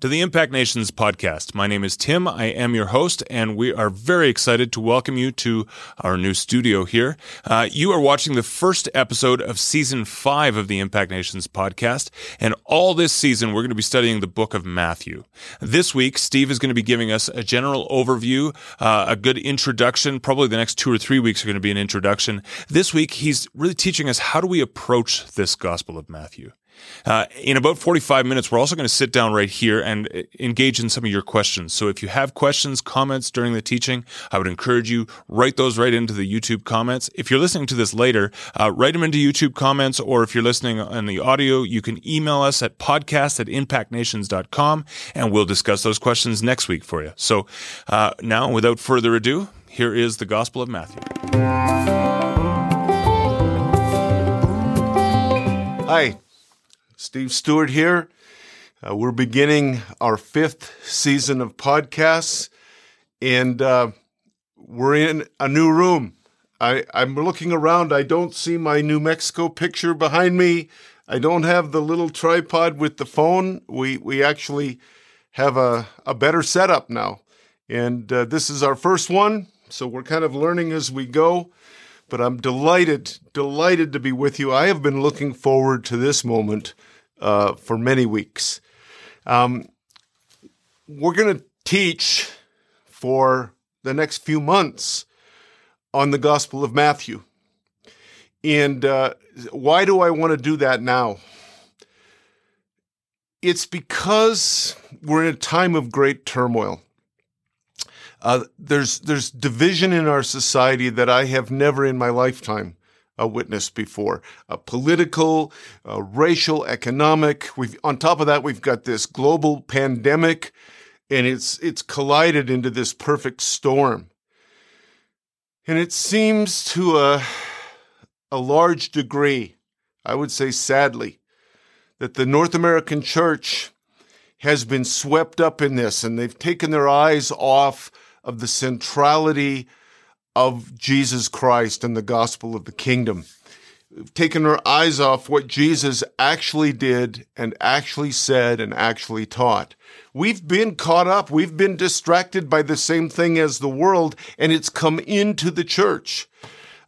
to the Impact Nations podcast. My name is Tim. I am your host, and we are very excited to welcome you to our new studio here. Uh, you are watching the first episode of season five of the Impact Nations podcast, and all this season we're going to be studying the book of Matthew. This week, Steve is going to be giving us a general overview, uh, a good introduction. Probably the next two or three weeks are going to be an introduction. This week, he's really teaching us how do we approach this Gospel of Matthew. Uh, in about 45 minutes, we're also going to sit down right here and uh, engage in some of your questions. So if you have questions, comments during the teaching, I would encourage you write those right into the YouTube comments. If you're listening to this later, uh, write them into YouTube comments, or if you're listening on the audio, you can email us at podcast at impactnations.com and we'll discuss those questions next week for you. So uh, now, without further ado, here is the Gospel of Matthew. Hi, Steve Stewart here. Uh, we're beginning our fifth season of podcasts, and uh, we're in a new room. I, I'm looking around. I don't see my New Mexico picture behind me. I don't have the little tripod with the phone. We we actually have a, a better setup now, and uh, this is our first one. So we're kind of learning as we go. But I'm delighted, delighted to be with you. I have been looking forward to this moment uh, for many weeks. Um, we're going to teach for the next few months on the Gospel of Matthew. And uh, why do I want to do that now? It's because we're in a time of great turmoil. Uh, there's there's division in our society that I have never in my lifetime uh, witnessed before. Uh, political, uh, racial, economic. We've on top of that we've got this global pandemic, and it's it's collided into this perfect storm. And it seems to a a large degree, I would say sadly, that the North American church has been swept up in this, and they've taken their eyes off of the centrality of Jesus Christ and the gospel of the kingdom. We've taken our eyes off what Jesus actually did and actually said and actually taught. We've been caught up. We've been distracted by the same thing as the world, and it's come into the church.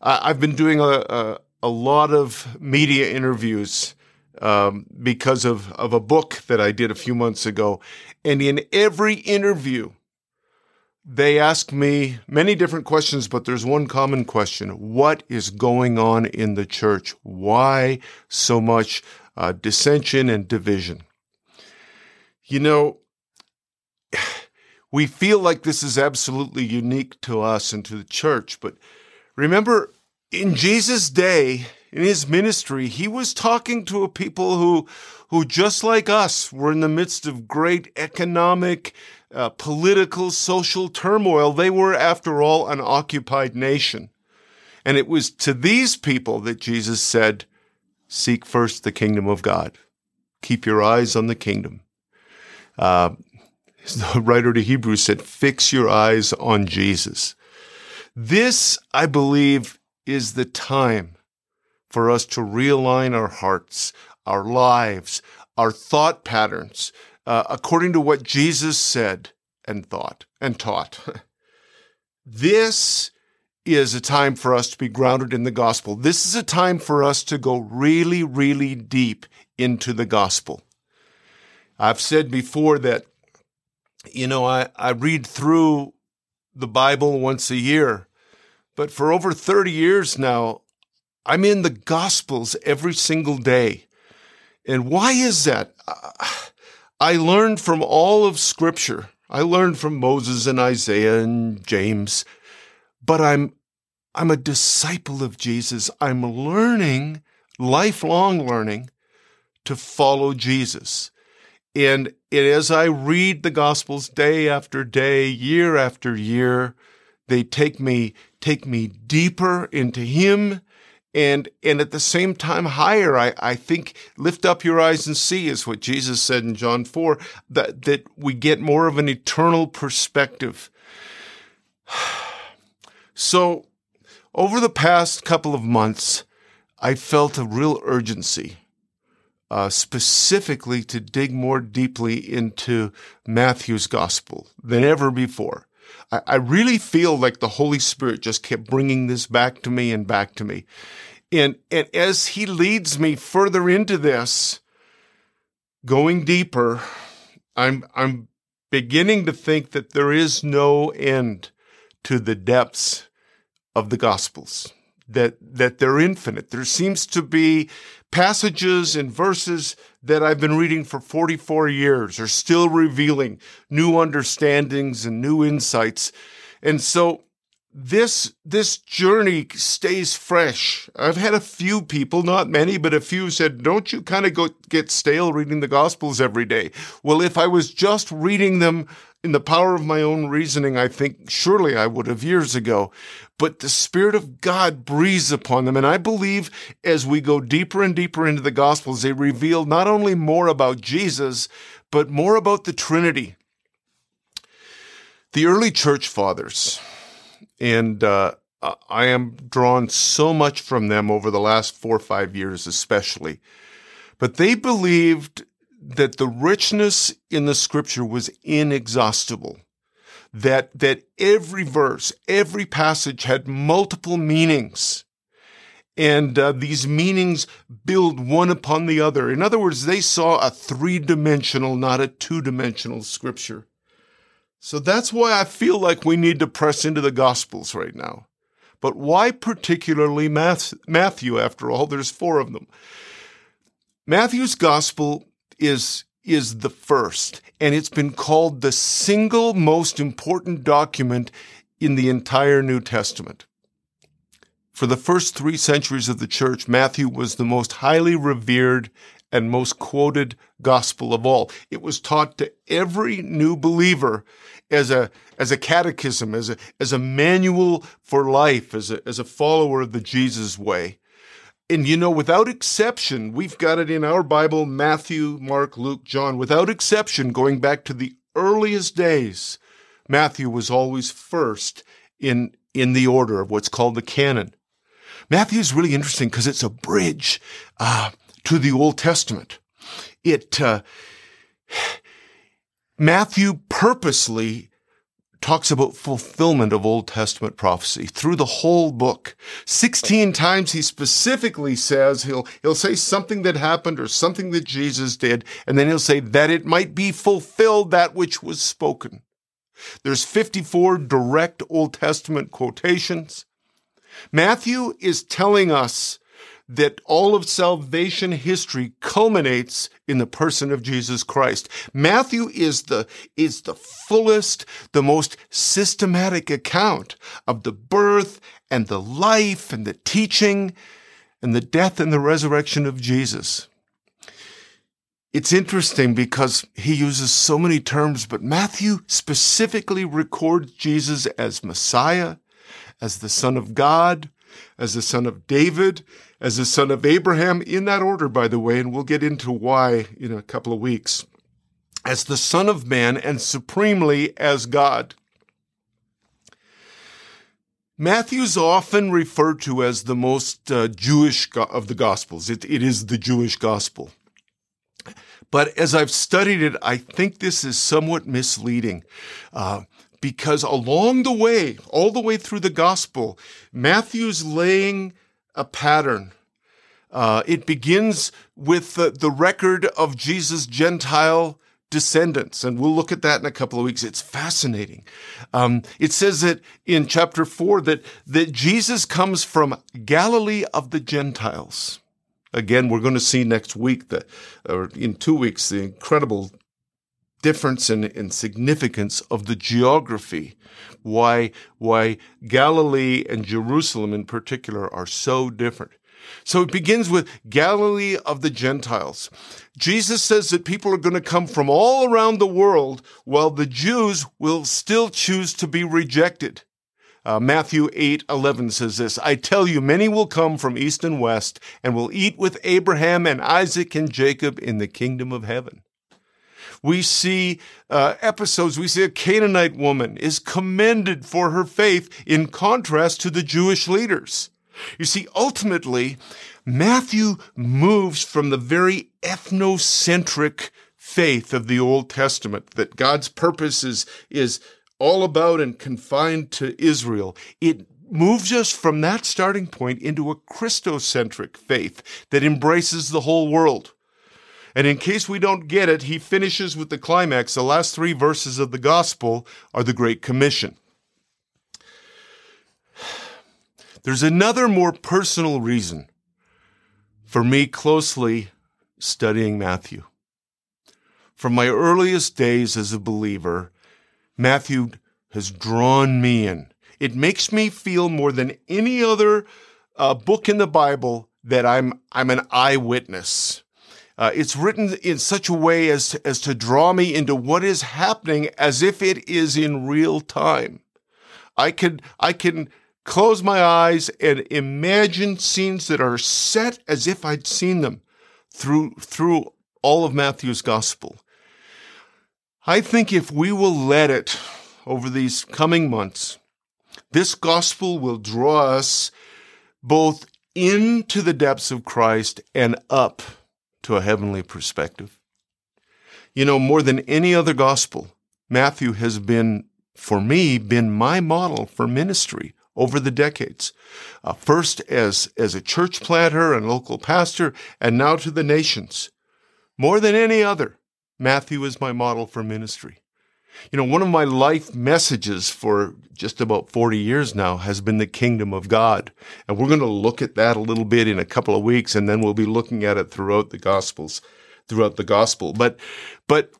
Uh, I've been doing a, a, a, lot of media interviews um, because of, of a book that I did a few months ago. And in every interview, they ask me many different questions, but there's one common question. What is going on in the church? Why so much uh, dissension and division? You know, we feel like this is absolutely unique to us and to the church, but remember, in Jesus' day, in his ministry, he was talking to a people who, who just like us, were in the midst of great economic, uh, political, social turmoil. They were, after all, an occupied nation. And it was to these people that Jesus said, Seek first the kingdom of God. Keep your eyes on the kingdom. Uh, the writer to Hebrews said, Fix your eyes on Jesus. This, I believe, is the time for us to realign our hearts, our lives, our thought patterns, uh, according to what Jesus said and thought and taught. this is a time for us to be grounded in the gospel. This is a time for us to go really, really deep into the gospel. I've said before that, you know, I, I read through the Bible once a year, but for over 30 years now, I'm in the gospels every single day. And why is that? I learned from all of Scripture. I learned from Moses and Isaiah and James, but I'm I'm a disciple of Jesus. I'm learning, lifelong learning, to follow Jesus. And, and as I read the Gospels day after day, year after year, they take me take me deeper into Him and and at the same time higher I, I think lift up your eyes and see is what jesus said in john 4 that that we get more of an eternal perspective so over the past couple of months i felt a real urgency uh, specifically to dig more deeply into Matthew's gospel than ever before. I, I really feel like the Holy Spirit just kept bringing this back to me and back to me. And, and as he leads me further into this, going deeper, I'm, I'm beginning to think that there is no end to the depths of the gospels that that they're infinite there seems to be passages and verses that I've been reading for 44 years are still revealing new understandings and new insights and so this this journey stays fresh. I've had a few people, not many, but a few said, "Don't you kind of go get stale reading the gospels every day?" Well, if I was just reading them in the power of my own reasoning, I think surely I would have years ago. But the Spirit of God breathes upon them. And I believe as we go deeper and deeper into the Gospels, they reveal not only more about Jesus, but more about the Trinity. The early church fathers, and uh, I am drawn so much from them over the last four or five years, especially. But they believed that the richness in the scripture was inexhaustible. That, that every verse, every passage had multiple meanings. And uh, these meanings build one upon the other. In other words, they saw a three dimensional, not a two dimensional scripture. So that's why I feel like we need to press into the Gospels right now. But why particularly Matthew, after all? There's four of them. Matthew's Gospel is, is the first, and it's been called the single most important document in the entire New Testament. For the first three centuries of the church, Matthew was the most highly revered and most quoted gospel of all. It was taught to every new believer as a as a catechism, as a as a manual for life, as a as a follower of the Jesus way. And you know, without exception, we've got it in our Bible, Matthew, Mark, Luke, John, without exception, going back to the earliest days, Matthew was always first in in the order of what's called the canon. Matthew is really interesting because it's a bridge uh, to the Old Testament. It uh, Matthew purposely talks about fulfillment of Old Testament prophecy through the whole book. 16 times he specifically says he'll, he'll say something that happened or something that Jesus did, and then he'll say that it might be fulfilled that which was spoken. There's 54 direct Old Testament quotations. Matthew is telling us that all of salvation history culminates in the person of Jesus Christ. Matthew is the, is the fullest, the most systematic account of the birth and the life and the teaching and the death and the resurrection of Jesus. It's interesting because he uses so many terms, but Matthew specifically records Jesus as Messiah, as the Son of God, as the Son of David, as the son of Abraham, in that order, by the way, and we'll get into why in a couple of weeks, as the Son of Man and supremely as God. Matthew's often referred to as the most uh, Jewish go- of the Gospels. It, it is the Jewish Gospel. But as I've studied it, I think this is somewhat misleading. Uh, because along the way, all the way through the gospel, Matthew's laying a pattern. Uh, it begins with the, the record of Jesus' Gentile descendants, and we'll look at that in a couple of weeks. It's fascinating. Um, it says that in chapter four that that Jesus comes from Galilee of the Gentiles. Again, we're going to see next week that, or in two weeks, the incredible difference and, and significance of the geography, why, why Galilee and Jerusalem in particular are so different. So it begins with Galilee of the Gentiles. Jesus says that people are going to come from all around the world while the Jews will still choose to be rejected. Uh, Matthew 8, 11 says this, I tell you, many will come from east and west and will eat with Abraham and Isaac and Jacob in the kingdom of heaven. We see uh, episodes, we see a Canaanite woman is commended for her faith in contrast to the Jewish leaders. You see, ultimately, Matthew moves from the very ethnocentric faith of the Old Testament that God's purpose is, is all about and confined to Israel. It moves us from that starting point into a Christocentric faith that embraces the whole world. And in case we don't get it, he finishes with the climax. The last three verses of the gospel are the Great Commission. There's another more personal reason for me closely studying Matthew. From my earliest days as a believer, Matthew has drawn me in. It makes me feel more than any other uh, book in the Bible that I'm I'm an eyewitness. Uh, it's written in such a way as to, as to draw me into what is happening as if it is in real time. I can I can close my eyes and imagine scenes that are set as if I'd seen them through through all of Matthew's gospel. I think if we will let it over these coming months, this gospel will draw us both into the depths of Christ and up to a heavenly perspective. You know, more than any other gospel, Matthew has been, for me, been my model for ministry over the decades. Uh, first as, as a church planter and local pastor, and now to the nations. More than any other, Matthew is my model for ministry. You know, one of my life messages for just about 40 years now has been the kingdom of God. And we're going to look at that a little bit in a couple of weeks, and then we'll be looking at it throughout the Gospels, throughout the Gospel. But, but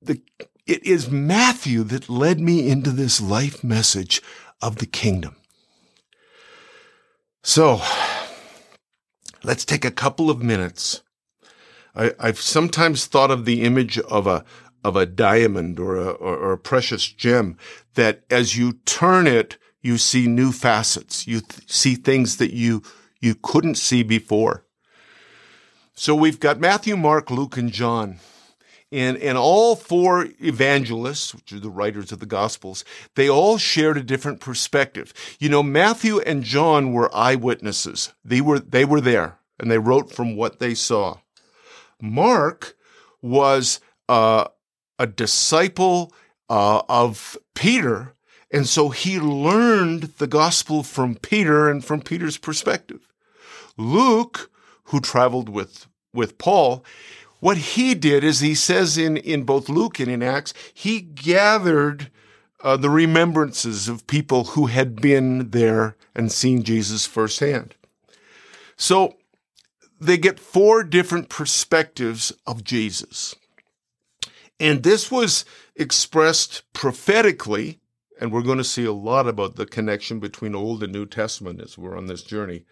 the, it is Matthew that led me into this life message of the kingdom. So, let's take a couple of minutes. I, have sometimes thought of the image of a of a diamond or a, or, a precious gem that as you turn it, you see new facets. You th- see things that you, you couldn't see before. So we've got Matthew, Mark, Luke, and John. And, and all four evangelists, which are the writers of the Gospels, they all shared a different perspective. You know, Matthew and John were eyewitnesses. They were, they were there and they wrote from what they saw. Mark was uh, a disciple uh, of Peter. And so he learned the gospel from Peter and from Peter's perspective. Luke, who traveled with, with Paul, what he did is he says in, in both Luke and in Acts, he gathered uh, the remembrances of people who had been there and seen Jesus firsthand. So they get four different perspectives of Jesus. And this was expressed prophetically, and we're going to see a lot about the connection between Old and New Testament as we're on this journey.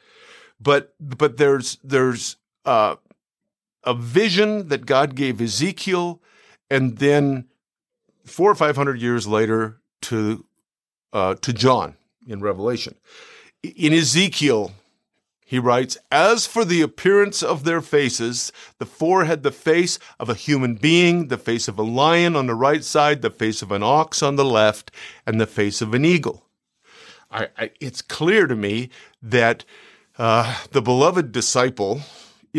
But but there's there's uh, a vision that God gave Ezekiel, and then four or five hundred years later to uh, to John in Revelation. In Ezekiel, he writes, As for the appearance of their faces, the four had the face of a human being, the face of a lion on the right side, the face of an ox on the left, and the face of an eagle. I, I, it's clear to me that uh, the beloved disciple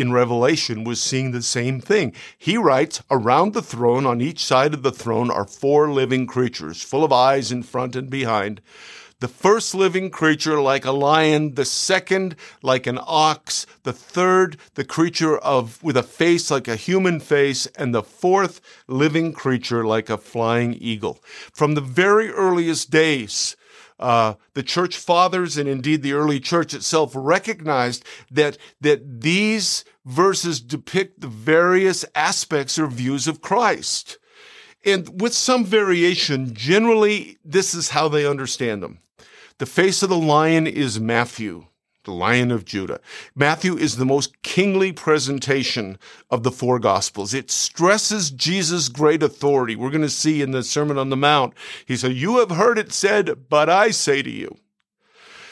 in Revelation was seeing the same thing. He writes, Around the throne, on each side of the throne, are four living creatures, full of eyes in front and behind the first living creature like a lion, the second like an ox, the third the creature of with a face like a human face, and the fourth living creature like a flying eagle. From the very earliest days, uh, the church fathers and indeed the early church itself recognized that that these verses depict the various aspects or views of Christ. And with some variation, generally, this is how they understand them. The face of the lion is Matthew, the lion of Judah. Matthew is the most kingly presentation of the four gospels. It stresses Jesus' great authority. We're going to see in the Sermon on the Mount. He said, You have heard it said, but I say to you.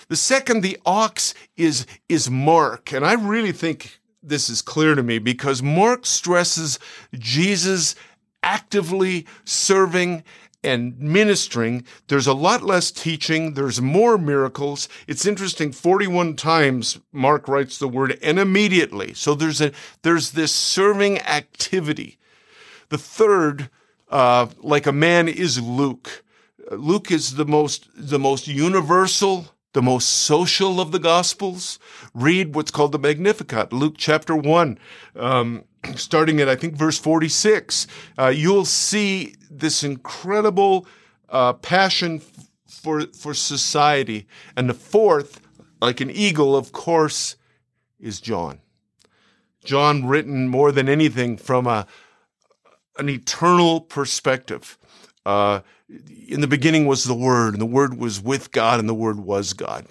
The second, the ox is, is Mark. And I really think this is clear to me because Mark stresses Jesus actively serving and ministering, there's a lot less teaching. There's more miracles. It's interesting. 41 times Mark writes the word and immediately. So there's a, there's this serving activity. The third, uh, like a man is Luke. Luke is the most, the most universal, the most social of the Gospels. Read what's called the Magnificat, Luke chapter 1, um, starting at, I think, verse 46. Uh, you'll see this incredible uh, passion for, for society. And the fourth, like an eagle, of course, is John. John, written more than anything from a, an eternal perspective. Uh, in the beginning was the Word, and the Word was with God, and the Word was God.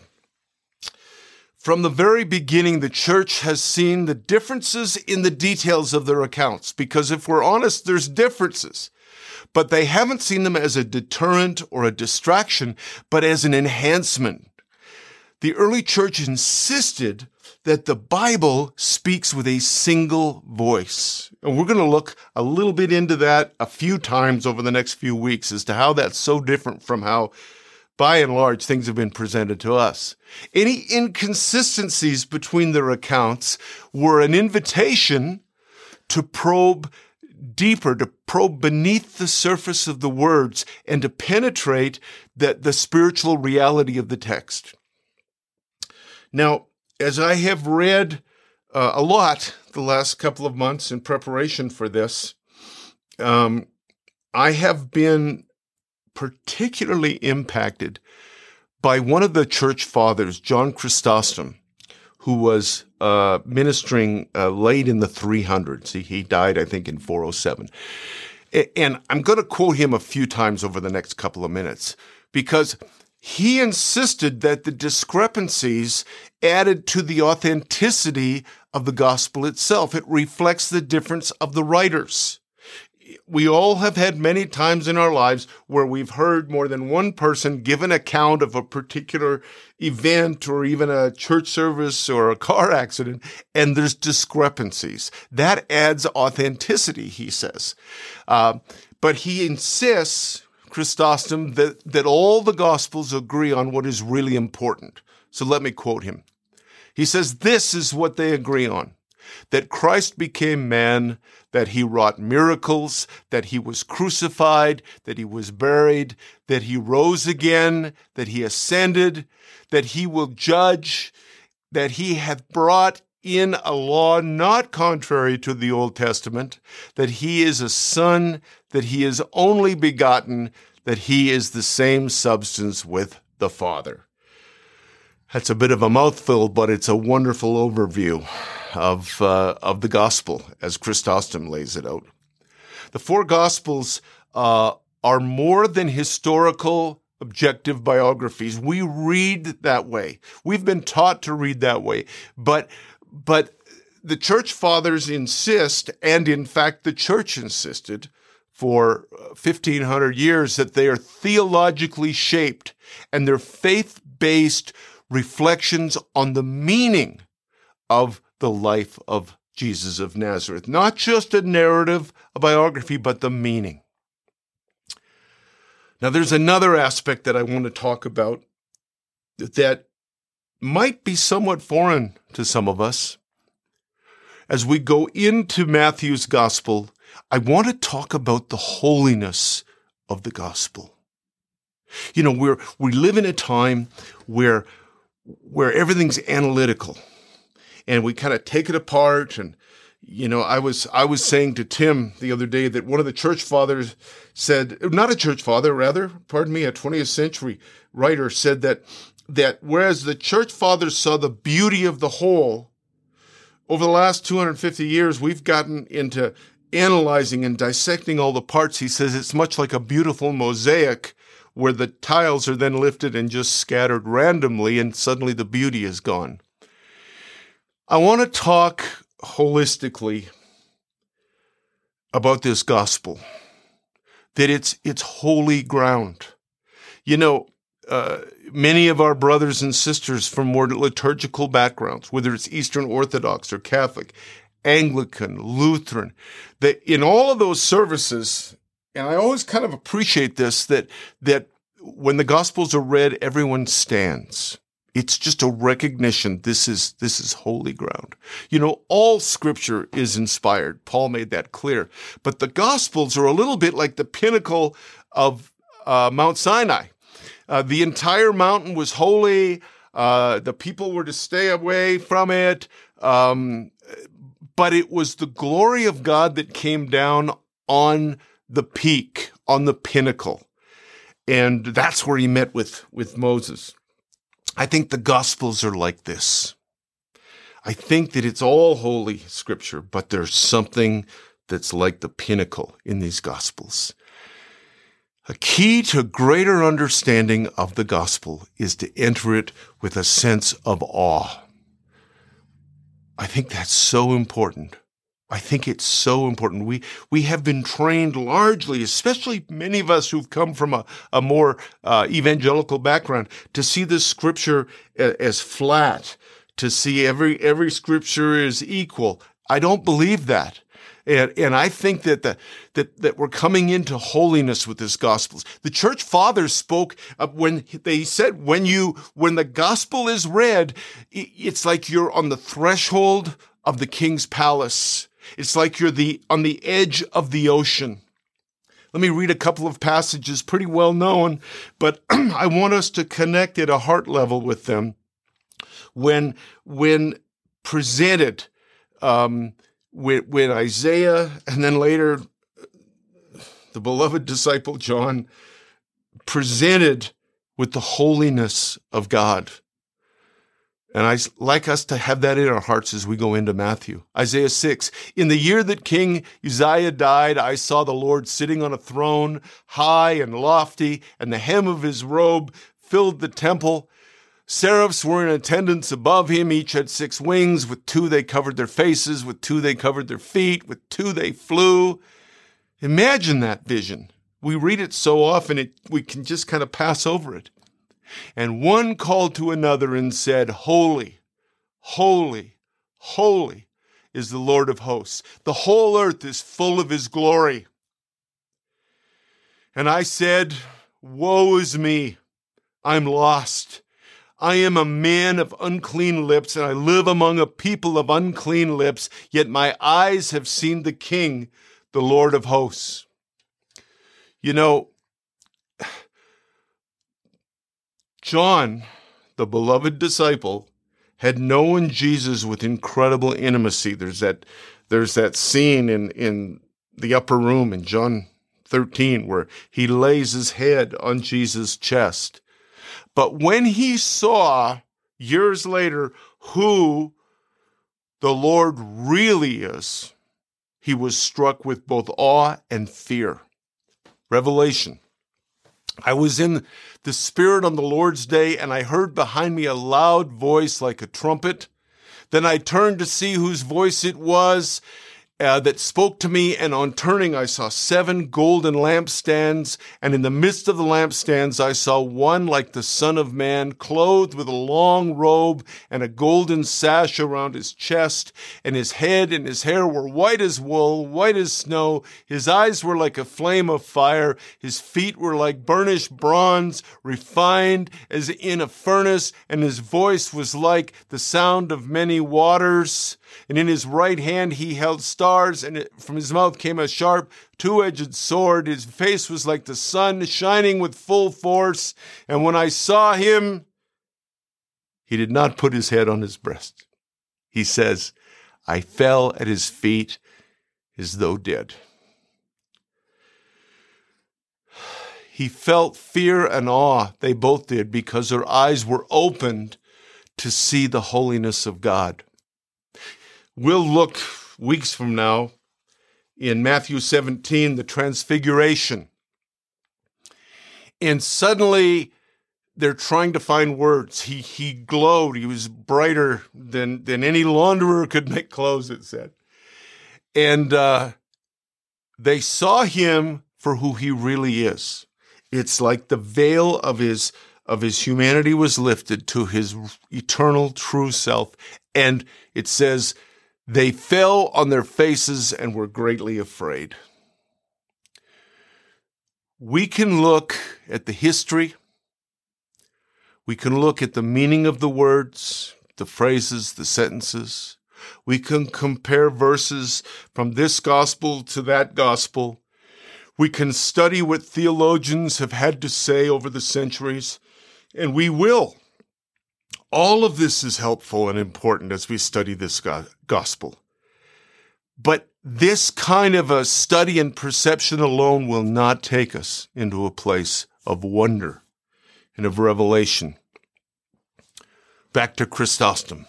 From the very beginning, the church has seen the differences in the details of their accounts, because if we're honest, there's differences. But they haven't seen them as a deterrent or a distraction, but as an enhancement. The early church insisted that the Bible speaks with a single voice. And we're going to look a little bit into that a few times over the next few weeks as to how that's so different from how, by and large, things have been presented to us. Any inconsistencies between their accounts were an invitation to probe deeper, to probe beneath the surface of the words and to penetrate the, the spiritual reality of the text. Now, as I have read uh, a lot the last couple of months in preparation for this, um, I have been particularly impacted by one of the church fathers, John Chrysostom, who was uh, ministering uh, late in the 300s. He, he died, I think, in 407. And I'm going to quote him a few times over the next couple of minutes because he insisted that the discrepancies added to the authenticity of the gospel itself. It reflects the difference of the writers. We all have had many times in our lives where we've heard more than one person give an account of a particular event or even a church service or a car accident, and there's discrepancies. That adds authenticity, he says. Uh, but he insists Chrysostom that, that all the Gospels agree on what is really important. So let me quote him. He says, This is what they agree on that Christ became man, that he wrought miracles, that he was crucified, that he was buried, that he rose again, that he ascended, that he will judge, that he hath brought in a law not contrary to the Old Testament, that he is a son, that he is only begotten, that he is the same substance with the Father. That's a bit of a mouthful, but it's a wonderful overview of, uh, of the gospel as Chrysostom lays it out. The four gospels uh, are more than historical objective biographies. We read that way. We've been taught to read that way. But but the church fathers insist, and in fact, the church insisted for 1500 years that they are theologically shaped and they're faith based reflections on the meaning of the life of Jesus of Nazareth. Not just a narrative, a biography, but the meaning. Now, there's another aspect that I want to talk about that might be somewhat foreign to some of us. As we go into Matthew's gospel, I want to talk about the holiness of the gospel. You know, we're, we live in a time where, where everything's analytical and we kind of take it apart and, you know, I was I was saying to Tim the other day that one of the church fathers said, not a church father, rather, pardon me, a 20th century writer said that that whereas the church fathers saw the beauty of the whole, over the last 250 years, we've gotten into analyzing and dissecting all the parts. He says it's much like a beautiful mosaic where the tiles are then lifted and just scattered randomly, and suddenly the beauty is gone. I want to talk holistically about this gospel, that it's, it's holy ground. You know, uh, many of our brothers and sisters from more liturgical backgrounds, whether it's Eastern Orthodox or Catholic, Anglican, Lutheran, that in all of those services, and I always kind of appreciate this that that when the gospels are read, everyone stands. It's just a recognition this is this is holy ground. You know, all scripture is inspired. Paul made that clear. But the gospels are a little bit like the pinnacle of uh, Mount Sinai. Uh, the entire mountain was holy. Uh, the people were to stay away from it. Um, but it was the glory of God that came down on the peak, on the pinnacle. And that's where he met with, with Moses. I think the Gospels are like this. I think that it's all holy scripture, but there's something that's like the pinnacle in these Gospels. A key to greater understanding of the gospel is to enter it with a sense of awe. I think that's so important. I think it's so important. We we have been trained largely, especially many of us who've come from a, a more uh, evangelical background, to see the scripture as flat, to see every every scripture is equal. I don't believe that. And, and I think that the, that, that we're coming into holiness with this gospel. The church fathers spoke when they said, when you, when the gospel is read, it's like you're on the threshold of the king's palace. It's like you're the, on the edge of the ocean. Let me read a couple of passages pretty well known, but I want us to connect at a heart level with them. When, when presented, um, when, when Isaiah and then later the beloved disciple John presented with the holiness of God. And I like us to have that in our hearts as we go into Matthew. Isaiah 6. In the year that King Uzziah died, I saw the Lord sitting on a throne, high and lofty, and the hem of his robe filled the temple. Seraphs were in attendance above him. Each had six wings. With two they covered their faces. With two they covered their feet. With two they flew. Imagine that vision. We read it so often, it, we can just kind of pass over it. And one called to another and said, Holy, holy, holy is the Lord of hosts. The whole earth is full of his glory. And I said, Woe is me! I'm lost. I am a man of unclean lips, and I live among a people of unclean lips, yet my eyes have seen the King, the Lord of hosts. You know, John, the beloved disciple, had known Jesus with incredible intimacy. There's that, there's that scene in, in the upper room in John 13 where he lays his head on Jesus' chest but when he saw years later who the Lord really is, he was struck with both awe and fear. Revelation. I was in the Spirit on the Lord's day, and I heard behind me a loud voice like a trumpet. Then I turned to see whose voice it was, uh, that spoke to me, and on turning, I saw seven golden lampstands, and in the midst of the lampstands, I saw one like the Son of Man, clothed with a long robe and a golden sash around his chest, and his head and his hair were white as wool, white as snow. His eyes were like a flame of fire, his feet were like burnished bronze, refined as in a furnace, and his voice was like the sound of many waters and in his right hand he held stars, and from his mouth came a sharp, two edged sword. His face was like the sun, shining with full force. And when I saw him, he did not put his head on his breast. He says, I fell at his feet as though dead. He felt fear and awe, they both did, because their eyes were opened to see the holiness of God. We'll look weeks from now in Matthew 17, the transfiguration. And suddenly they're trying to find words. He, he glowed. He was brighter than, than any launderer could make clothes, it said. And uh, they saw him for who he really is. It's like the veil of his of his humanity was lifted to his eternal true self. And it says they fell on their faces and were greatly afraid. we can look at the history, we can look at the meaning of the words, the phrases, the sentences. We can compare verses from this gospel to that gospel. We can study what theologians have had to say over the centuries, and we will. All of this is helpful and important as we study this gospel. But this kind of a study and perception alone will not take us into a place of wonder and of revelation. Back to Chrysostom.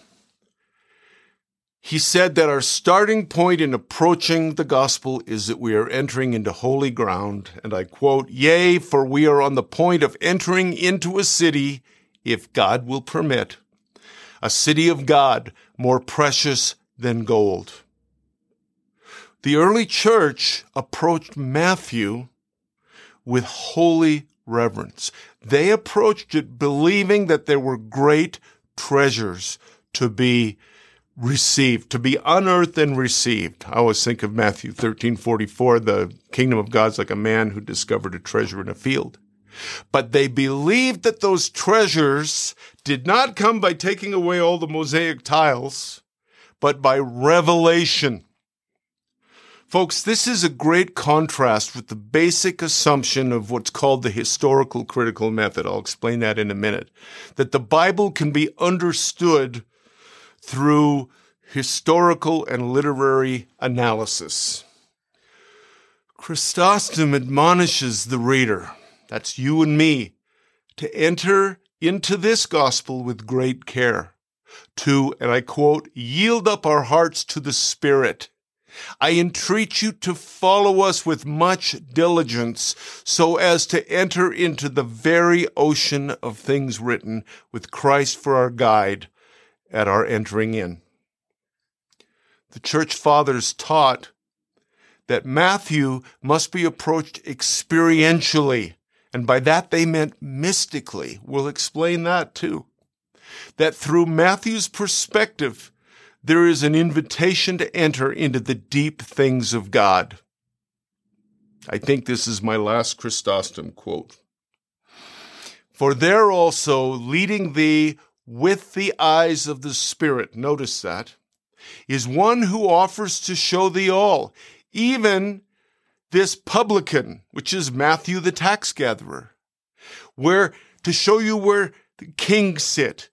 He said that our starting point in approaching the gospel is that we are entering into holy ground. And I quote, Yea, for we are on the point of entering into a city, if God will permit, a city of God more precious than gold. The early church approached Matthew with holy reverence. They approached it believing that there were great treasures to be received, to be unearthed and received. I always think of Matthew 13, 44, the kingdom of God's like a man who discovered a treasure in a field. But they believed that those treasures did not come by taking away all the mosaic tiles, but by revelation. Folks, this is a great contrast with the basic assumption of what's called the historical critical method. I'll explain that in a minute. That the Bible can be understood through historical and literary analysis. Chrysostom admonishes the reader, that's you and me, to enter into this gospel with great care, to, and I quote, yield up our hearts to the Spirit. I entreat you to follow us with much diligence so as to enter into the very ocean of things written with Christ for our guide at our entering in. The church fathers taught that Matthew must be approached experientially, and by that they meant mystically. We'll explain that too. That through Matthew's perspective, there is an invitation to enter into the deep things of God. I think this is my last Chrysostom quote. For there also, leading thee with the eyes of the Spirit, notice that, is one who offers to show thee all, even this publican, which is Matthew the tax gatherer, where to show you where the kings sit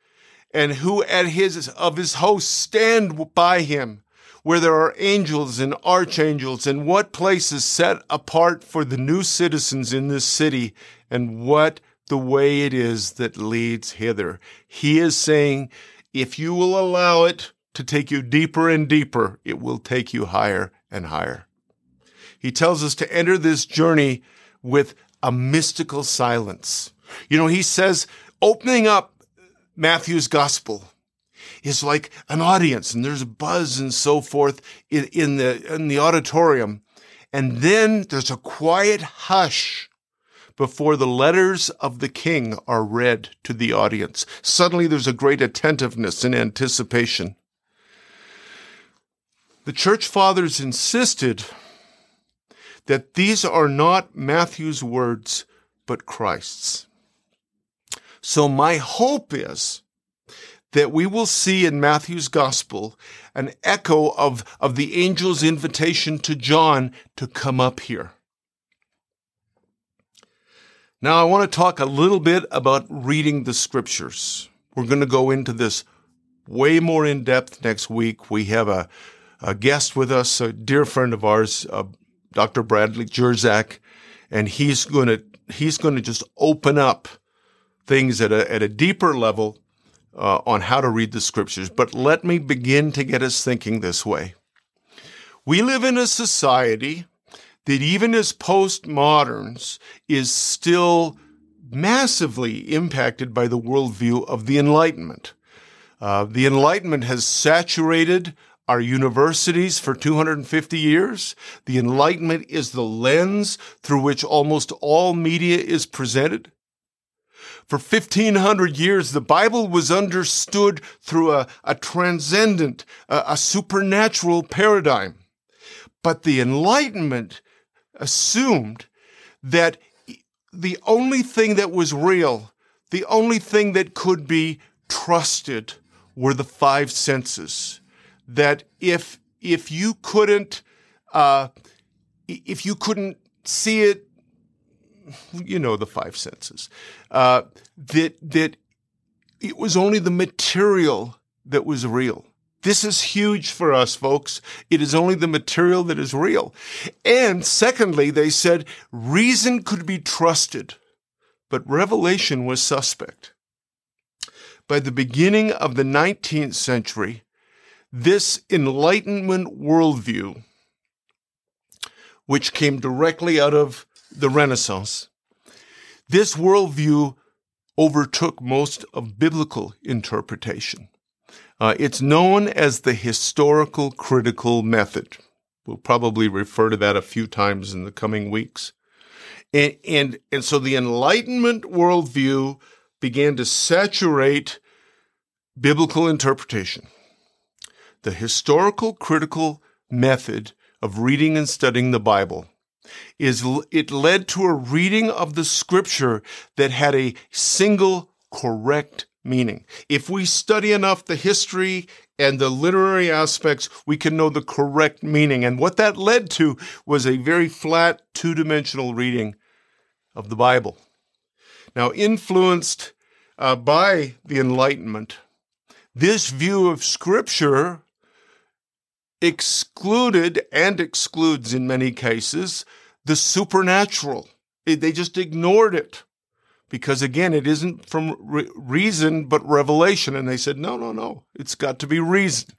and who at his of his hosts stand by him where there are angels and archangels and what place is set apart for the new citizens in this city and what the way it is that leads hither. He is saying, if you will allow it to take you deeper and deeper, it will take you higher and higher. He tells us to enter this journey with a mystical silence. You know, he says, opening up Matthew's gospel is like an audience and there's a buzz and so forth in, in the, in the auditorium. And then there's a quiet hush before the letters of the king are read to the audience. Suddenly there's a great attentiveness and anticipation. The church fathers insisted that these are not Matthew's words, but Christ's. So my hope is that we will see in Matthew's gospel an echo of, of the angel's invitation to John to come up here. Now, I want to talk a little bit about reading the scriptures. We're going to go into this way more in depth next week. We have a, a guest with us, a dear friend of ours, uh, Dr. Bradley Jersak, and he's going to he's going to just open up things at a at a deeper level uh, on how to read the scriptures. But let me begin to get us thinking this way. We live in a society that even as postmoderns is still massively impacted by the worldview of the Enlightenment. Uh, the Enlightenment has saturated our universities for 250 years. The Enlightenment is the lens through which almost all media is presented. For 1500 years, the Bible was understood through a, a transcendent, a, a supernatural paradigm. But the Enlightenment assumed that the only thing that was real, the only thing that could be trusted were the five senses. That if if you couldn't uh, if you couldn't see it, you know the five senses. Uh, that that it was only the material that was real. This is huge for us, folks. It is only the material that is real. And secondly, they said reason could be trusted, but revelation was suspect. By the beginning of the 19th century, this Enlightenment worldview, which came directly out of the Renaissance, this worldview overtook most of biblical interpretation. Uh, it's known as the historical critical method. We'll probably refer to that a few times in the coming weeks. And, and, and so the Enlightenment worldview began to saturate biblical interpretation. The historical critical method of reading and studying the Bible is it led to a reading of the scripture that had a single correct meaning. If we study enough the history and the literary aspects, we can know the correct meaning. And what that led to was a very flat, two dimensional reading of the Bible. Now, influenced uh, by the Enlightenment, this view of Scripture excluded and excludes in many cases the supernatural. They just ignored it because again, it isn't from re- reason, but revelation. And they said, no, no, no, it's got to be reason.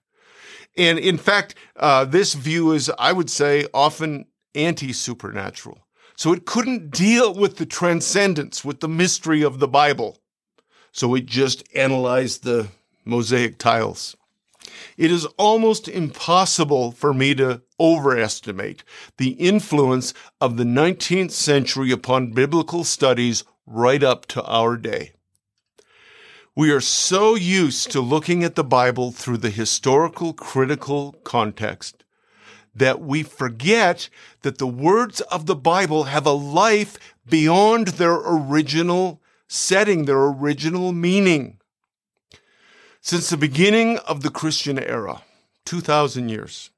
And in fact, uh, this view is, I would say, often anti supernatural. So it couldn't deal with the transcendence, with the mystery of the Bible. So it just analyzed the mosaic tiles. It is almost impossible for me to overestimate the influence of the 19th century upon biblical studies right up to our day. We are so used to looking at the Bible through the historical critical context that we forget that the words of the Bible have a life beyond their original setting, their original meaning. Since the beginning of the Christian era, 2,000 years,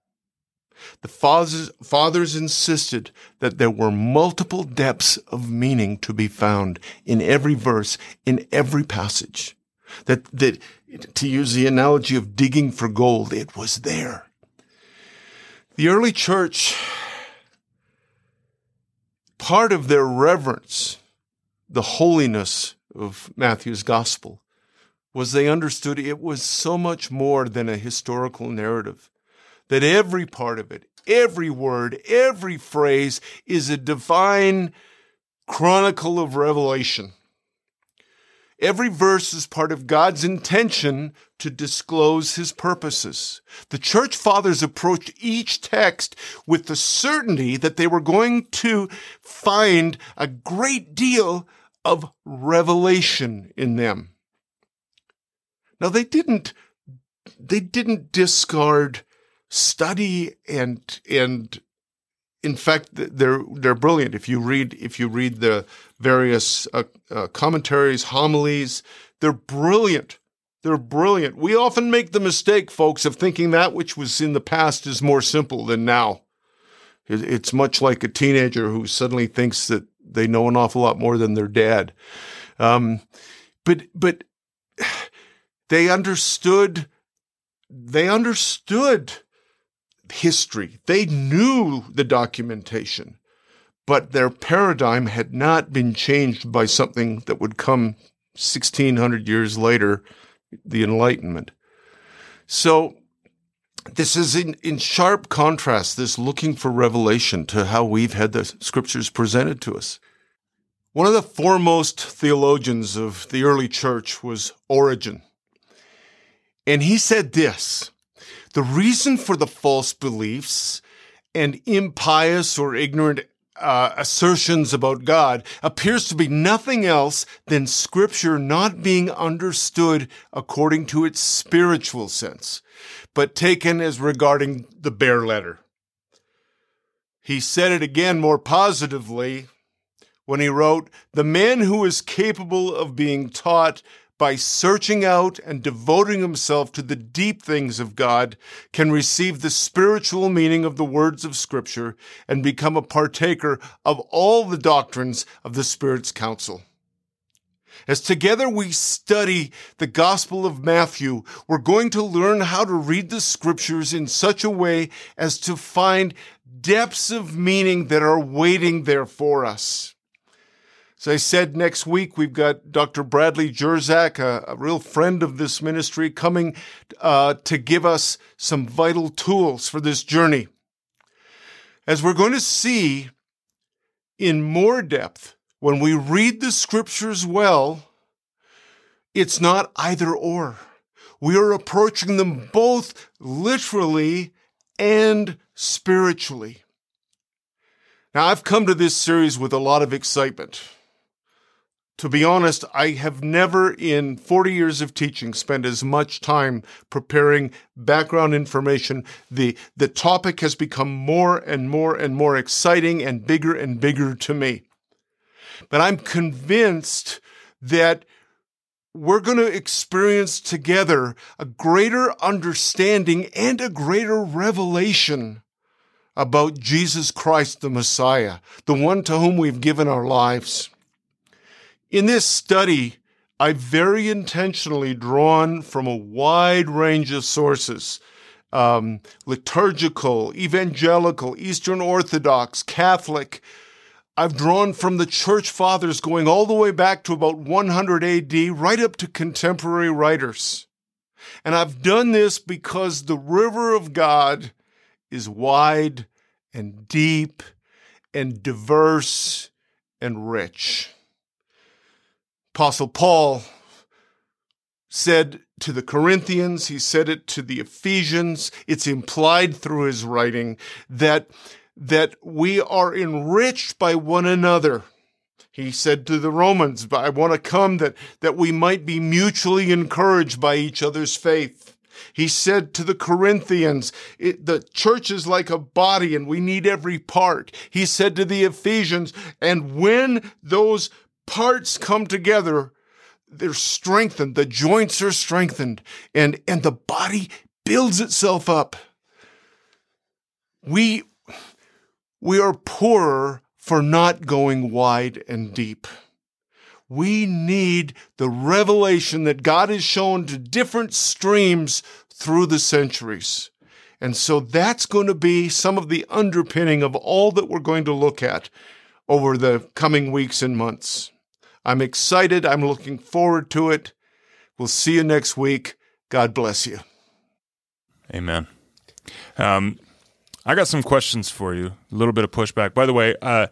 the fathers, fathers insisted that there were multiple depths of meaning to be found in every verse, in every passage. That, that, to use the analogy of digging for gold, it was there. The early church, part of their reverence, the holiness of Matthew's gospel, was they understood it was so much more than a historical narrative that every part of it, every word, every phrase is a divine chronicle of revelation. Every verse is part of God's intention to disclose his purposes. The church fathers approached each text with the certainty that they were going to find a great deal of revelation in them. Now they didn't they didn't discard study and and in fact they're they're brilliant. If you read if you read the various uh, uh, commentaries homilies they're brilliant. They're brilliant. We often make the mistake folks of thinking that which was in the past is more simple than now. It's much like a teenager who suddenly thinks that they know an awful lot more than their dad. Um, but but they understood they understood history. They knew the documentation, but their paradigm had not been changed by something that would come 1600 years later, the Enlightenment. So, this is in, in sharp contrast, this looking for revelation to how we've had the scriptures presented to us. One of the foremost theologians of the early church was Origen. And he said this the reason for the false beliefs and impious or ignorant uh, assertions about God appears to be nothing else than Scripture not being understood according to its spiritual sense, but taken as regarding the bare letter. He said it again more positively when he wrote, The man who is capable of being taught by searching out and devoting himself to the deep things of God, can receive the spiritual meaning of the words of Scripture and become a partaker of all the doctrines of the Spirit's counsel. As together we study the Gospel of Matthew, we're going to learn how to read the Scriptures in such a way as to find depths of meaning that are waiting there for us. As I said, next week we've got Dr. Bradley Jersak, a, a real friend of this ministry, coming uh, to give us some vital tools for this journey. As we're going to see in more depth, when we read the scriptures well, it's not either or. We are approaching them both literally and spiritually. Now, I've come to this series with a lot of excitement to be honest, I have never in 40 years of teaching spent as much time preparing background information. The, the topic has become more and more and more exciting and bigger and bigger to me. But I'm convinced that we're going to experience together a greater understanding and a greater revelation about Jesus Christ, the Messiah, the one to whom we've given our lives. In this study, I've very intentionally drawn from a wide range of sources um, liturgical, evangelical, Eastern Orthodox, Catholic. I've drawn from the church fathers going all the way back to about 100 AD, right up to contemporary writers. And I've done this because the river of God is wide and deep and diverse and rich. Apostle Paul said to the Corinthians, he said it to the Ephesians, it's implied through his writing that, that we are enriched by one another. He said to the Romans, I want to come that, that we might be mutually encouraged by each other's faith. He said to the Corinthians, the church is like a body and we need every part. He said to the Ephesians, and when those parts come together, they're strengthened, the joints are strengthened, and, and the body builds itself up. We, we are poorer for not going wide and deep. We need the revelation that God has shown to different streams through the centuries. And so that's going to be some of the underpinning of all that we're going to look at over the coming weeks and months. I'm excited. I'm looking forward to it. We'll see you next week. God bless you. Amen. Um, I got some questions for you. A little bit of pushback. By the way, uh,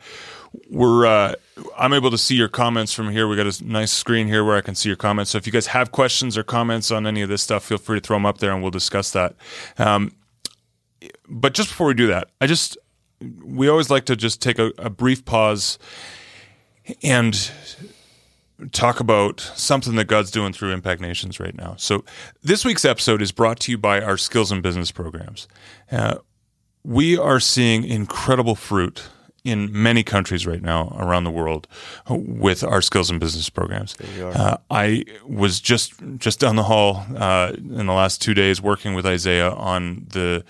we're uh, I'm able to see your comments from here. We got a nice screen here where I can see your comments. So if you guys have questions or comments on any of this stuff, feel free to throw them up there, and we'll discuss that. Um, but just before we do that, I just we always like to just take a, a brief pause and talk about something that God's doing through Impact Nations right now. So, this week's episode is brought to you by our Skills and Business programs. Uh, we are seeing incredible fruit in many countries right now around the world with our skills and business programs. Uh, I was just just down the hall uh, in the last two days working with Isaiah on the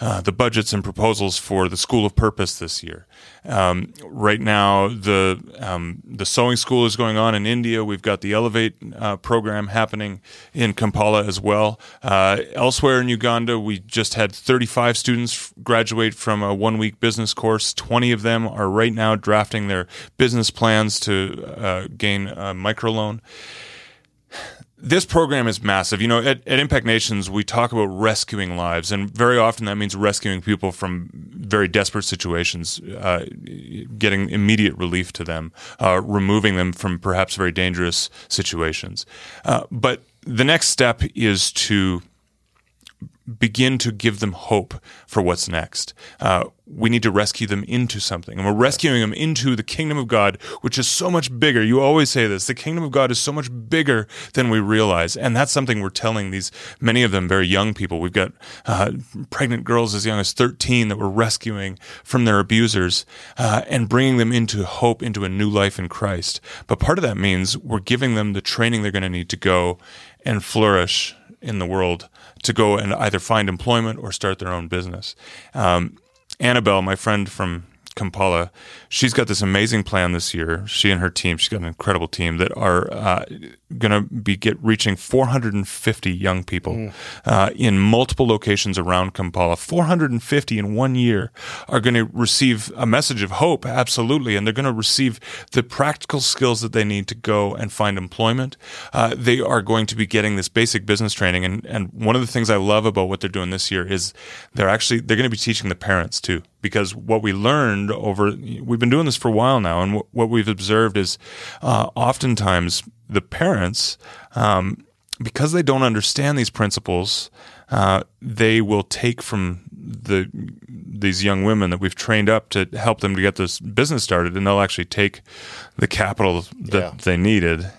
uh, the budgets and proposals for the School of Purpose this year. Um, right now, the um, the sewing school is going on in India. We've got the Elevate uh, program happening in Kampala as well. Uh, elsewhere in Uganda, we just had 35 students graduate from a one week business course. 20 of them are right now drafting their business plans to uh, gain a microloan this program is massive. You know, at, at, Impact Nations, we talk about rescuing lives, and very often that means rescuing people from very desperate situations, uh, getting immediate relief to them, uh, removing them from perhaps very dangerous situations. Uh, but the next step is to begin to give them hope for what's next. Uh, we need to rescue them into something. And we're rescuing them into the kingdom of God, which is so much bigger. You always say this the kingdom of God is so much bigger than we realize. And that's something we're telling these, many of them very young people. We've got uh, pregnant girls as young as 13 that we're rescuing from their abusers uh, and bringing them into hope, into a new life in Christ. But part of that means we're giving them the training they're going to need to go and flourish in the world to go and either find employment or start their own business. Um, Annabelle, my friend from Kampala, she's got this amazing plan this year. She and her team, she's got an incredible team that are uh, going to be get reaching 450 young people mm. uh, in multiple locations around Kampala. 450 in one year are going to receive a message of hope, absolutely, and they're going to receive the practical skills that they need to go and find employment. Uh, they are going to be getting this basic business training, and and one of the things I love about what they're doing this year is they're actually they're going to be teaching the parents too because what we learned over we've been doing this for a while now, and what we've observed is uh, oftentimes the parents, um, because they don't understand these principles, uh, they will take from the these young women that we've trained up to help them to get this business started, and they'll actually take the capital that yeah. they needed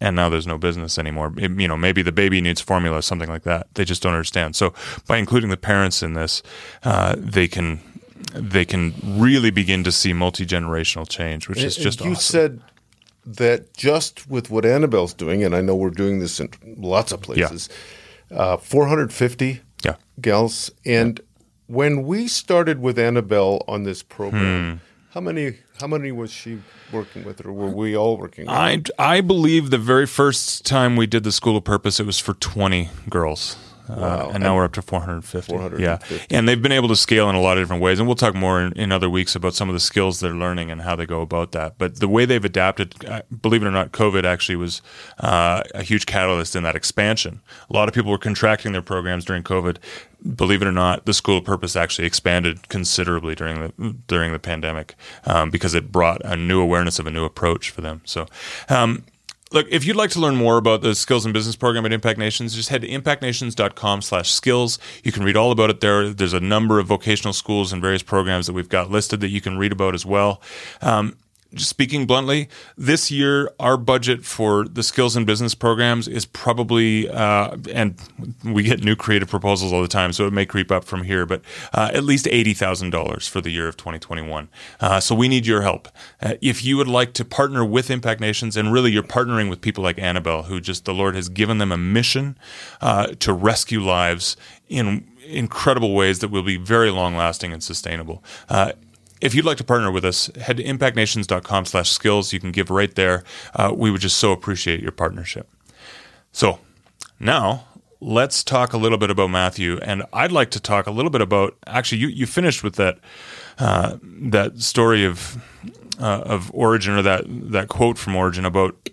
and now there's no business anymore. It, you know, maybe the baby needs formula, or something like that. They just don't understand. So by including the parents in this, uh, they can they can really begin to see multi generational change, which is just you awesome. said that just with what Annabelle's doing, and I know we're doing this in lots of places, yeah. uh, 450 yeah. gals. And yeah. when we started with Annabelle on this program, hmm. how many how many was she working with, or were we all working? with? I I believe the very first time we did the School of Purpose, it was for 20 girls. Uh, wow. Uh, and now we're up to 450. 450. Yeah. And they've been able to scale in a lot of different ways. And we'll talk more in, in, other weeks about some of the skills they're learning and how they go about that. But the way they've adapted, uh, believe it or not, COVID actually was uh, a huge catalyst in that expansion. A lot of people were contracting their programs during COVID. Believe it or not, the School of Purpose actually expanded considerably during the during the pandemic um, because it brought a new awareness of a new approach for them. So, um, Look, if you'd like to learn more about the skills and business program at Impact Nations, just head to impactnations.com slash skills. You can read all about it there. There's a number of vocational schools and various programs that we've got listed that you can read about as well. Um, speaking bluntly, this year our budget for the skills and business programs is probably, uh, and we get new creative proposals all the time, so it may creep up from here, but uh, at least eighty thousand dollars for the year of 2021. Uh, so we need your help. Uh, if you would like to partner with Impact Nations, and really you're partnering with people like Annabelle, who just the Lord has given them a mission uh, to rescue lives in incredible ways that will be very long lasting and sustainable. If you'd like to partner with us, head to impactnations.com slash skills. You can give right there. Uh, we would just so appreciate your partnership. So now let's talk a little bit about Matthew. And I'd like to talk a little bit about actually you, you finished with that uh, that story of uh, of Origen or that that quote from Origen about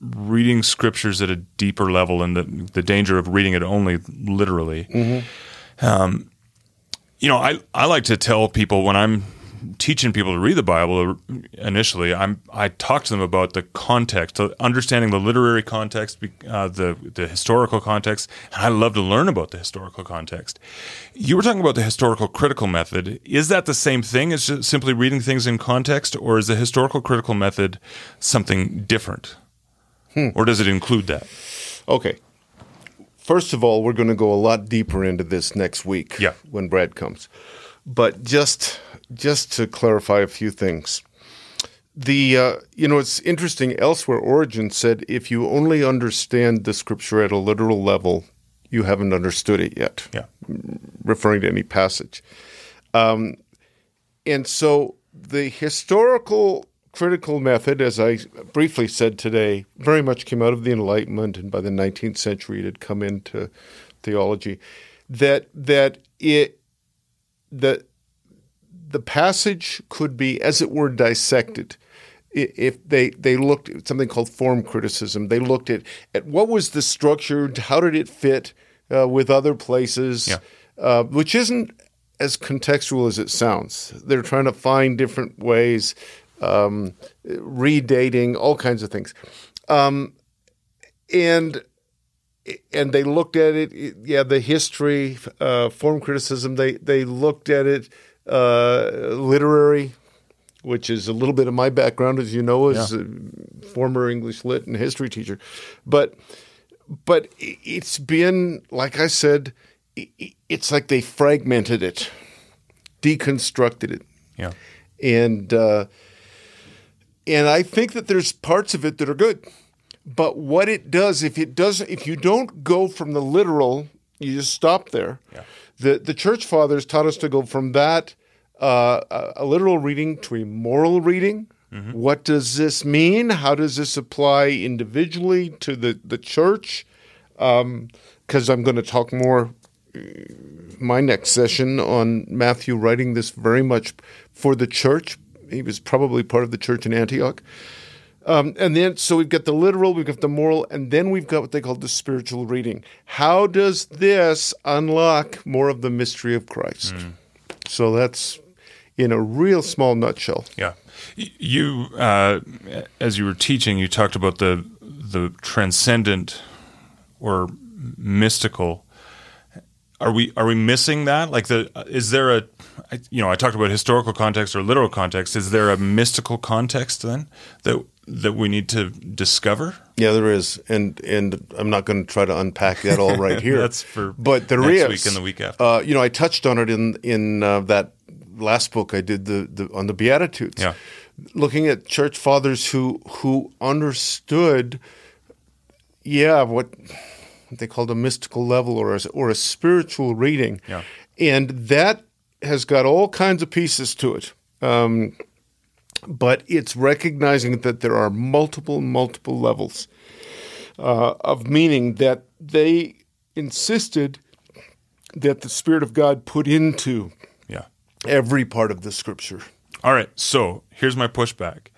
reading scriptures at a deeper level and the, the danger of reading it only literally. Mm-hmm. Um, you know, I, I like to tell people when I'm teaching people to read the Bible initially, I'm I talk to them about the context, understanding the literary context, uh, the the historical context, and I love to learn about the historical context. You were talking about the historical critical method. Is that the same thing as simply reading things in context, or is the historical critical method something different, hmm. or does it include that? Okay. First of all, we're going to go a lot deeper into this next week yeah. when Brad comes. But just just to clarify a few things. The uh, you know it's interesting. Elsewhere, Origen said if you only understand the scripture at a literal level, you haven't understood it yet. Yeah, referring to any passage. Um, and so the historical critical method, as I briefly said today, very much came out of the Enlightenment, and by the 19th century, it had come into theology. That that it that the passage could be, as it were, dissected. If they, they looked at something called form criticism, they looked at, at what was the structure, how did it fit uh, with other places, yeah. uh, which isn't as contextual as it sounds. They're trying to find different ways, um, redating, all kinds of things. Um, and and they looked at it. Yeah, the history, uh, form criticism. They they looked at it uh, literary, which is a little bit of my background, as you know, as Yeah. a former English lit and history teacher. But but it's been like I said, it's like they fragmented it, deconstructed it Yeah. and uh, and I think that there's parts of it that are good. But what it does, if it does, if you don't go from the literal, you just stop there. Yeah. The the church fathers taught us to go from that uh, a- literal reading to a moral reading. What does this mean? How does this apply individually to the the church? Because I'm going to talk more my next session on Matthew writing this very much for the church. He was probably part of the church in Antioch. Um, and then, so we've got the literal, we've got the moral, and then we've got what they call the spiritual reading. How does this unlock more of the mystery of Christ? So that's in a real small nutshell. Yeah. You, uh, as you were teaching, you talked about the the transcendent or mystical. Are we are we missing that? Like the is there a you know I talked about historical context or literal context. Is there a mystical context then that that we need to discover? Yeah, there is, and and I'm not going to try to unpack that all right here. That's for but there next is. week and the week after. Uh, you know, I touched on it in in uh, that last book I did the, the on the Beatitudes. Yeah. looking at church fathers who who understood, yeah, what they called a mystical level or a, or a spiritual reading, Yeah. and that has got all kinds of pieces to it. Um, but it's recognizing that there are multiple, multiple levels uh, of meaning that they insisted that the Spirit of God put into. Every part of the Scripture. All right. So here's my pushback.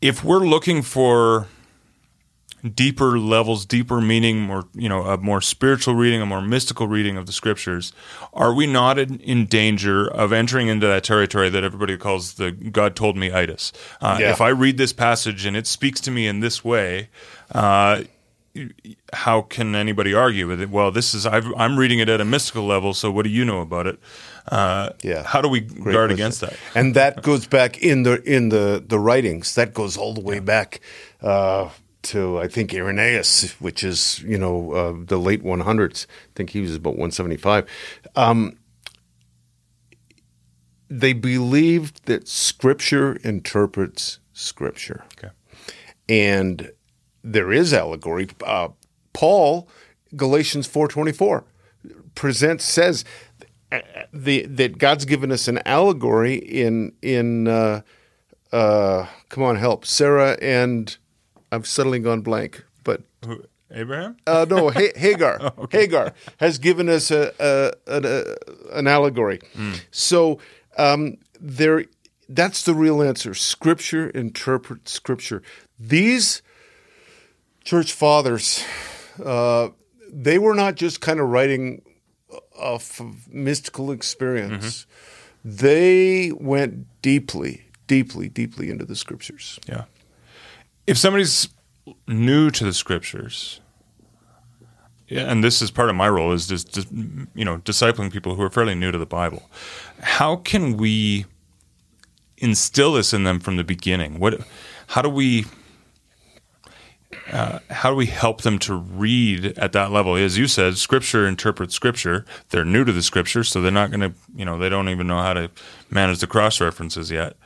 If we're looking for deeper levels, deeper meaning, more you know, a more spiritual reading, a more mystical reading of the scriptures, are we not in, in danger of entering into that territory that everybody calls the "God told me" itis? Uh, Yeah. If I read this passage and it speaks to me in this way. Uh, how can anybody argue with it? Well, this is I've, I'm reading it at a mystical level. So what do you know about it? Uh, Yeah. How do we Great guard question. against that? And that goes back in the in the the writings. That goes all the way back uh, to I think Irenaeus, which is you know uh, the late 100s. I think he was about 175. Um, they believed that Scripture interprets Scripture. Okay. and there is allegory. Uh, Paul, Galatians four twenty four, presents says uh, the that God's given us an allegory in in uh, uh, come on help Sarah and I've suddenly gone blank, but Abraham? uh, no, Ha- Hagar. Hagar has given us a, a, an a, an allegory. So um, there, that's the real answer. Scripture interprets Scripture. These church fathers, uh, they were not just kind of writing off of mystical experience. They went deeply, deeply, deeply into the Scriptures. Yeah. If somebody's new to the scriptures, yeah, and this is part of my role is just, just you know discipling people who are fairly new to the Bible. How can we instill this in them from the beginning? What? How do we? Uh, how do we help them to read at that level? As you said, Scripture interprets Scripture. They're new to the Scripture, so they're not going to, you know, they don't even know how to manage the cross references yet.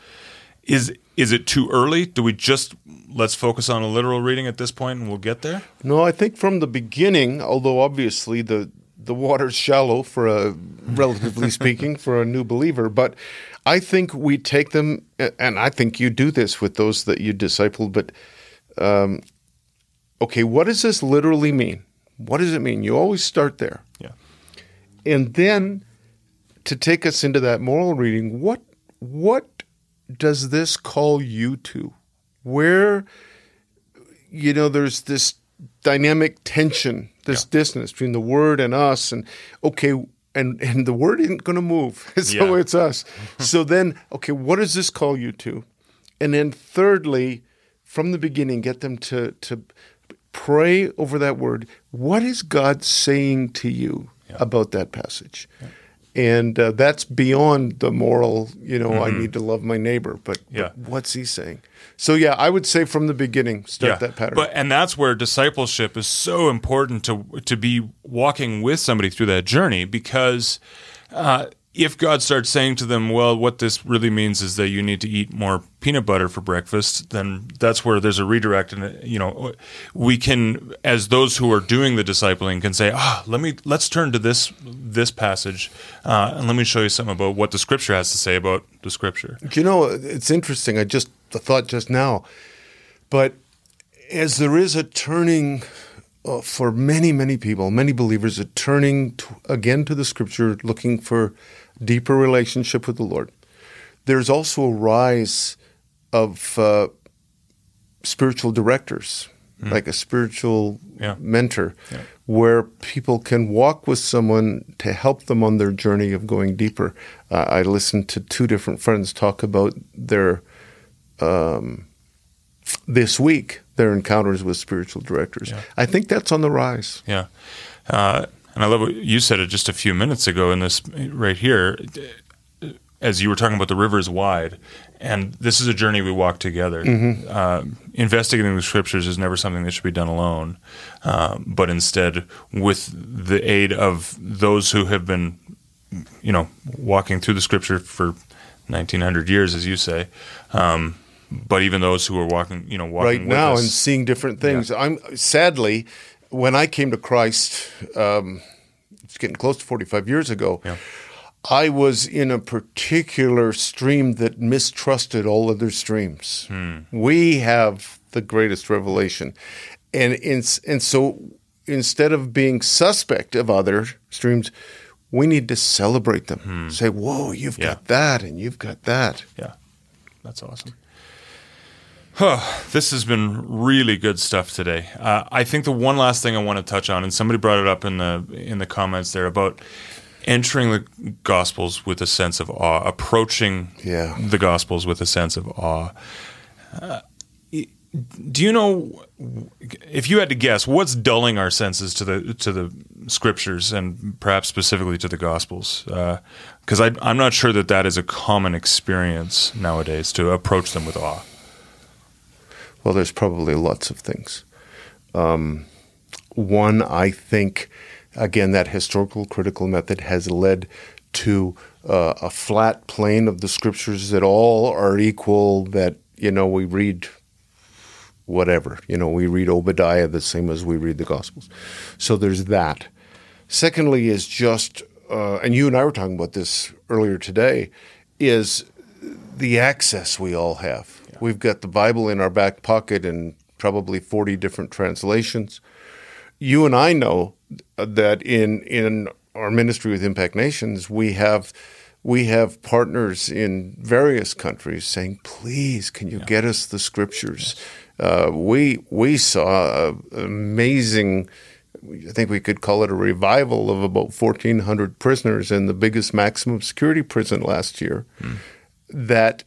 Is is it too early? Do we just let's focus on a literal reading at this point, and we'll get there? No, I think from the beginning, although obviously the the water's shallow for a relatively speaking for a new believer, but I think we take them, and I think you do this with those that you disciple But um, okay, what does this literally mean? What does it mean? You always start there, Yeah. and then to take us into that moral reading, what what does this call you to? Where you know, there's this dynamic tension, this distance between the word and us, and okay, and and the word isn't going to move, so Yeah. it's us. so then, okay, what does this call you to? And then, thirdly, from the beginning, get them to to pray over that word. What is God saying to you about that passage? And uh, that's beyond the moral, you know, I need to love my neighbor, but, Mm-hmm. Yeah. but what's he saying? So, yeah, I would say from the beginning, start that pattern. But and that's where discipleship is so important to to be walking with somebody through that journey because uh, if God starts saying to them, "Well, what this really means is that you need to eat more peanut butter for breakfast," then that's where there's a redirect, and you know, we can, as those who are doing the discipling, can say, "Ah, let me let's turn to this this passage, uh, and let me show you something about what the Scripture has to say about the Scripture." You know, it's interesting. I just thought just now, but as there is a turning uh, for many, many people, many believers, a turning to, again to the Scripture, looking for deeper relationship with the Lord. There's also a rise of uh, spiritual directors, like a spiritual Yeah. mentor, where people can walk with someone to help them on their journey of going deeper. Uh, I listened to two different friends talk about their um, this week their encounters with spiritual directors. I think that's on the rise. Yeah. Uh, and I love what you said it just a few minutes ago in this right here, as you were talking about the rivers wide. And this is a journey we walk together. Uh, investigating the scriptures is never something that should be done alone, uh, but instead with the aid of those who have been, you know, walking through the scripture for 1900 years, as you say. Um, but even those who are walking, you know, walking right now us. and seeing different things. I'm sadly, when I came to Christ, um, it's getting close to 45 years ago. Yeah. I was in a particular stream that mistrusted all other streams. Hmm. We have the greatest revelation, and in, and so instead of being suspect of other streams, we need to celebrate them. Say, "Whoa, you've Hmm. Yeah. got that, and you've got that." Yeah, that's awesome. Huh, this has been really good stuff today. Uh, I think the one last thing I want to touch on, and somebody brought it up in the in the comments there about entering the Gospels with a sense of awe, approaching Yeah. the Gospels with a sense of awe. Uh, do you know if you had to guess what's dulling our senses to the to the scriptures and perhaps specifically to the gospels because I I'm not sure that that is a common experience nowadays to approach them with awe Well, there's probably lots of things. Um, one, I think, again, that historical critical method has led to uh, a flat plane of the scriptures that all are equal, that, you know, we read whatever. You know, we read Obadiah the same as we read the Gospels. So there's that. Secondly, is just, uh, and you and I were talking about this earlier today, is the access we all have. We've got the Bible in our back pocket in probably 40 different translations. You and I know that in in our ministry with Impact Nations, we have we have partners in various countries saying, "Please, can you get us the scriptures?" Uh, we we saw an amazing. I think we could call it a revival of about 1,400 prisoners in the biggest maximum security prison last year. That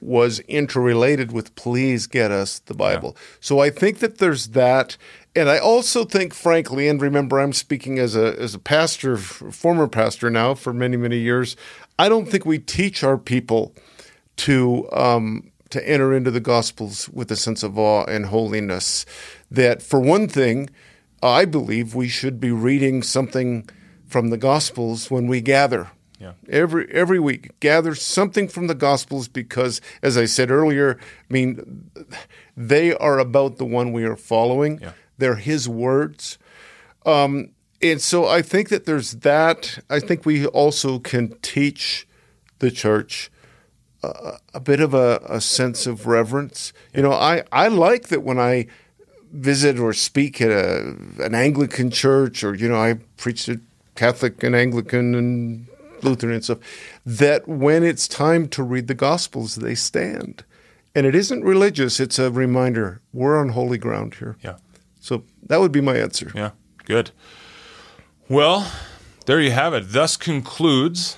was interrelated with please get us the Bible. So I think that there's that. And I also think, frankly, and remember, I'm speaking as a as a pastor, former pastor now for many many years. I don't think we teach our people to um, to enter into the Gospels with a sense of awe and holiness. That, for one thing, I believe we should be reading something from the Gospels when we gather. Yeah. Every every week, gather something from the Gospels because, as I said earlier, I mean, they are about the one we are following. Yeah. They're His words, um, and so I think that there's that. I think we also can teach the church a, a bit of a, a sense of reverence. You know, I I like that when I visit or speak at a, an Anglican church, or you know, I preach at Catholic and Anglican and Lutheran and stuff, that when it's time to read the Gospels, they stand. And it isn't religious, it's a reminder we're on holy ground here. yeah So that would be my answer. Yeah, good. Well, there you have it. Thus concludes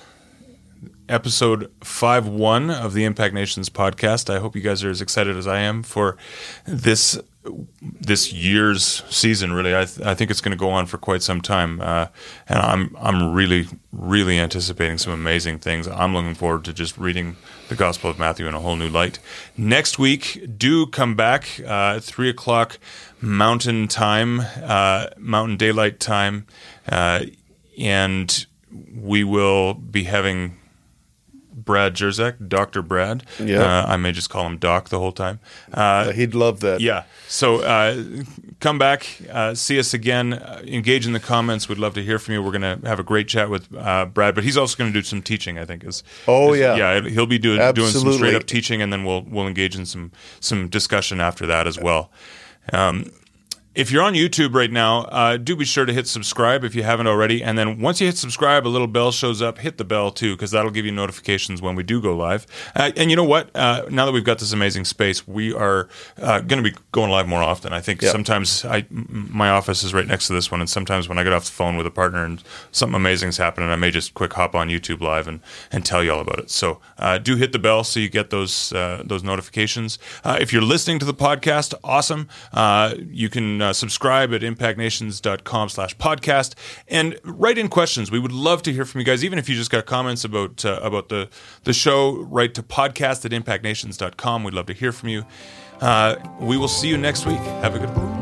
episode 5 1 of the Impact Nations podcast. I hope you guys are as excited as I am for this this year's season. Really, I, th- I think it's going to go on for quite some time, uh, and I'm I'm really really anticipating some amazing things. I'm looking forward to just reading the Gospel of Matthew in a whole new light. Next week, do come back uh, at three o'clock Mountain Time, uh, Mountain Daylight Time, uh, and we will be having Brad Jersak, Doctor Brad. Yeah. uh, I may just call him Doc the whole time. Uh, He'd love that. yeah. So uh, come back, uh, see us again, uh, engage in the comments. We'd love to hear from you. We're going to have a great chat with uh, Brad, but he's also going to do some teaching. I think is. Oh, is- yeah. yeah. He'll be doing doing some straight up teaching, and then we'll we'll engage in some some discussion after that as well. Um, if you're on YouTube right now, uh, do be sure to hit subscribe if you haven't already. And then once you hit subscribe, a little bell shows up. Hit the bell too, because that'll give you notifications when we do go live. Uh, and you know what? Uh, now that we've got this amazing space, we are uh, going to be going live more often. I think Yeah. sometimes I, m- my office is right next to this one, and sometimes when I get off the phone with a partner and something amazing's happening, I may just quick hop on YouTube live and, and tell you all about it. So uh, do hit the bell so you get those uh, those notifications. Uh, if you're listening to the podcast, awesome. Uh, you uh, subscribe at impactnations.com slash podcast and write in questions. We would love to hear from you guys, even if you just got comments about uh, about the, the show, write to podcast at impactnations.com. We'd love to hear from you. Uh, we will see you next week. Have a good one.